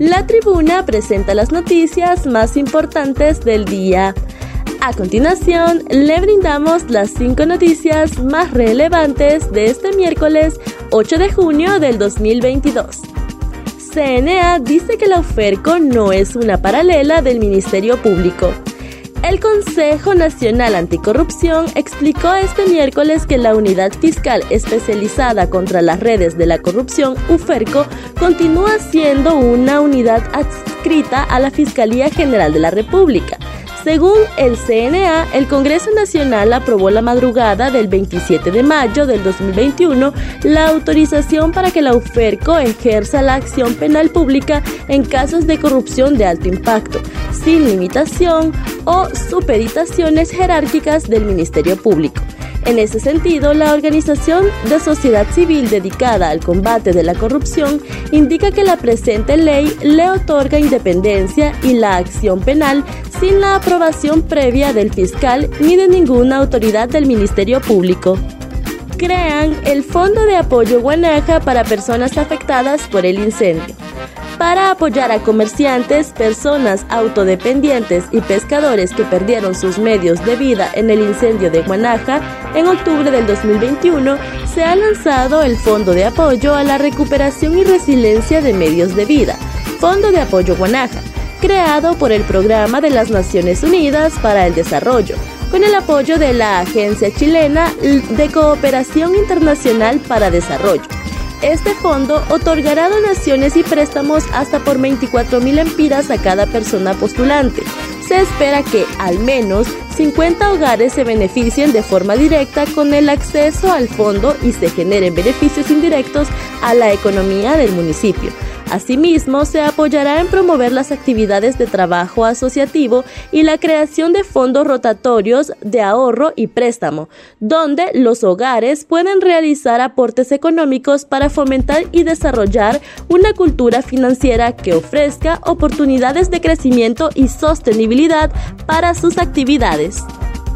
La tribuna presenta las noticias más importantes del día. A continuación, le brindamos las cinco noticias más relevantes de este miércoles 8 de junio del 2022. CNA dice que la UFERCO no es una paralela del Ministerio Público. El Consejo Nacional Anticorrupción explicó este miércoles que la Unidad Fiscal Especializada contra las Redes de la Corrupción, UFERCO, continúa siendo una unidad adscrita a la Fiscalía General de la República. Según el CNA, el Congreso Nacional aprobó la madrugada del 27 de mayo del 2021 la autorización para que la UFERCO ejerza la acción penal pública en casos de corrupción de alto impacto, sin limitación o supeditaciones jerárquicas del Ministerio Público. En ese sentido, la organización de sociedad civil dedicada al combate de la corrupción indica que la presente ley le otorga independencia y la acción penal sin la aprobación previa del fiscal ni de ninguna autoridad del Ministerio Público. Crean el Fondo de Apoyo Guanaja para personas afectadas por el incendio para apoyar a comerciantes, personas autodependientes y pescadores que perdieron sus medios de vida en el incendio de Guanaja, en octubre del 2021 se ha lanzado el Fondo de Apoyo a la Recuperación y Resiliencia de Medios de Vida, Fondo de Apoyo Guanaja, creado por el Programa de las Naciones Unidas para el Desarrollo, con el apoyo de la Agencia Chilena de Cooperación Internacional para Desarrollo. Este fondo otorgará donaciones y préstamos hasta por 24 mil empiras a cada persona postulante. Se espera que al menos 50 hogares se beneficien de forma directa con el acceso al fondo y se generen beneficios indirectos a la economía del municipio. Asimismo, se apoyará en promover las actividades de trabajo asociativo y la creación de fondos rotatorios de ahorro y préstamo, donde los hogares pueden realizar aportes económicos para fomentar y desarrollar una cultura financiera que ofrezca oportunidades de crecimiento y sostenibilidad para sus actividades.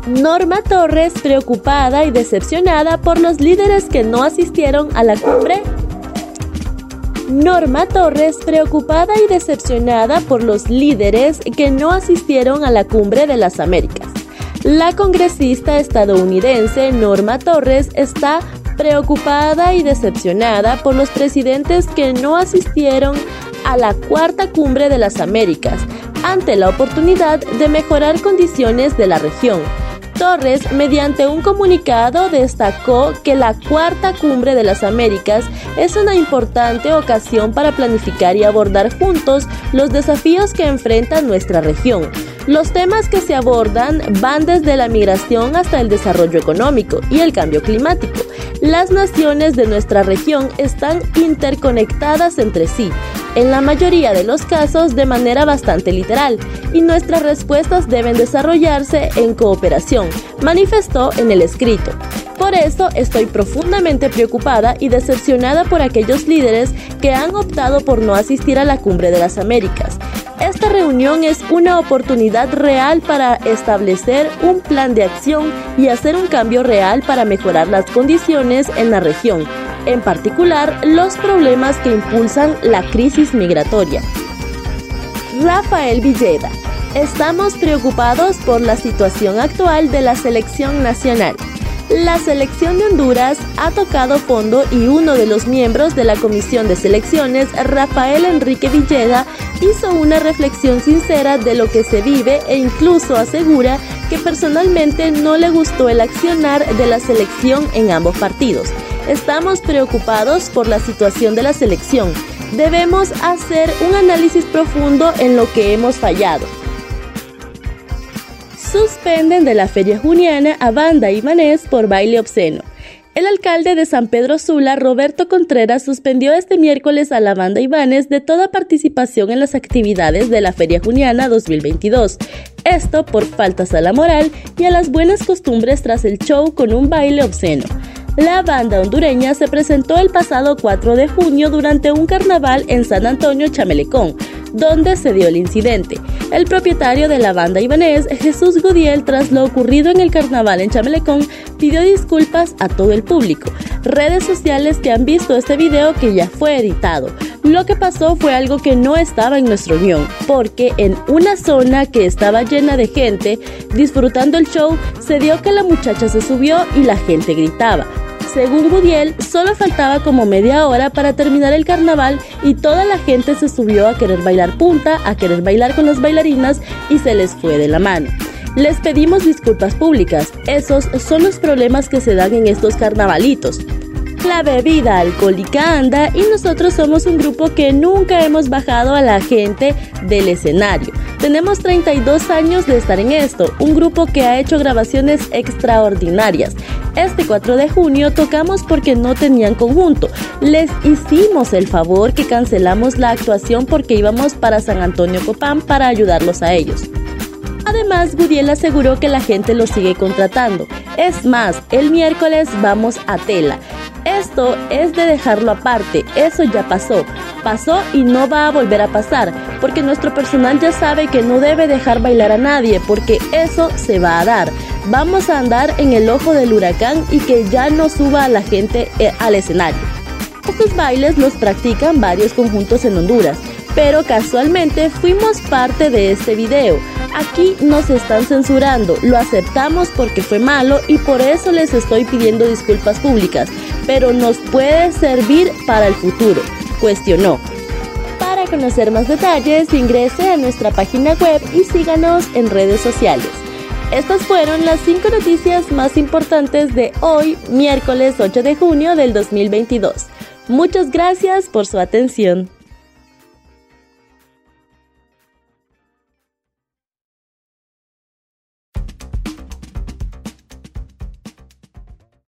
Norma Torres preocupada y decepcionada por los líderes que no asistieron a la cumbre Norma Torres, preocupada y decepcionada por los líderes que no asistieron a la cumbre de las Américas. La congresista estadounidense Norma Torres está preocupada y decepcionada por los presidentes que no asistieron a la cuarta cumbre de las Américas ante la oportunidad de mejorar condiciones de la región Torres, mediante un comunicado, destacó que la cuarta cumbre de las Américas es una importante ocasión para planificar y abordar juntos los desafíos que enfrenta nuestra región. Los temas que se abordan van desde la migración hasta el desarrollo económico y el cambio climático. Las naciones de nuestra región están interconectadas entre sí en la mayoría de los casos de manera bastante literal, y nuestras respuestas deben desarrollarse en cooperación, manifestó en el escrito. Por eso estoy profundamente preocupada y decepcionada por aquellos líderes que han optado por no asistir a la Cumbre de las Américas. Esta reunión es una oportunidad real para establecer un plan de acción y hacer un cambio real para mejorar las condiciones en la región en particular los problemas que impulsan la crisis migratoria. Rafael Villeda. Estamos preocupados por la situación actual de la selección nacional. La selección de Honduras ha tocado fondo y uno de los miembros de la comisión de selecciones, Rafael Enrique Villeda, hizo una reflexión sincera de lo que se vive e incluso asegura que personalmente no le gustó el accionar de la selección en ambos partidos. Estamos preocupados por la situación de la selección. Debemos hacer un análisis profundo en lo que hemos fallado. Suspenden de la Feria Juniana a Banda y por baile obsceno. El alcalde de San Pedro Sula, Roberto Contreras, suspendió este miércoles a la banda Ibanez de toda participación en las actividades de la Feria Juniana 2022. Esto por faltas a la moral y a las buenas costumbres tras el show con un baile obsceno. La banda hondureña se presentó el pasado 4 de junio durante un carnaval en San Antonio Chamelecón, donde se dio el incidente. El propietario de la banda ibanés, Jesús Gudiel, tras lo ocurrido en el carnaval en Chamelecón, pidió disculpas a todo el público. Redes sociales que han visto este video que ya fue editado Lo que pasó fue algo que no estaba en nuestro guion, porque en una zona que estaba llena de gente disfrutando el show, se dio que la muchacha se subió y la gente gritaba. Según Gudiel, solo faltaba como media hora para terminar el carnaval y toda la gente se subió a querer bailar punta, a querer bailar con las bailarinas y se les fue de la mano. Les pedimos disculpas públicas, esos son los problemas que se dan en estos carnavalitos la bebida alcohólica anda y nosotros somos un grupo que nunca hemos bajado a la gente del escenario. Tenemos 32 años de estar en esto, un grupo que ha hecho grabaciones extraordinarias. Este 4 de junio tocamos porque no tenían conjunto. Les hicimos el favor que cancelamos la actuación porque íbamos para San Antonio Copán para ayudarlos a ellos. Además, Gudiel aseguró que la gente lo sigue contratando. Es más, el miércoles vamos a Tela. Esto es de dejarlo aparte, eso ya pasó, pasó y no va a volver a pasar, porque nuestro personal ya sabe que no debe dejar bailar a nadie, porque eso se va a dar. Vamos a andar en el ojo del huracán y que ya no suba a la gente eh, al escenario. Estos bailes los practican varios conjuntos en Honduras, pero casualmente fuimos parte de este video. Aquí nos están censurando, lo aceptamos porque fue malo y por eso les estoy pidiendo disculpas públicas, pero nos puede servir para el futuro, cuestionó. Para conocer más detalles, ingrese a nuestra página web y síganos en redes sociales. Estas fueron las cinco noticias más importantes de hoy, miércoles 8 de junio del 2022. Muchas gracias por su atención.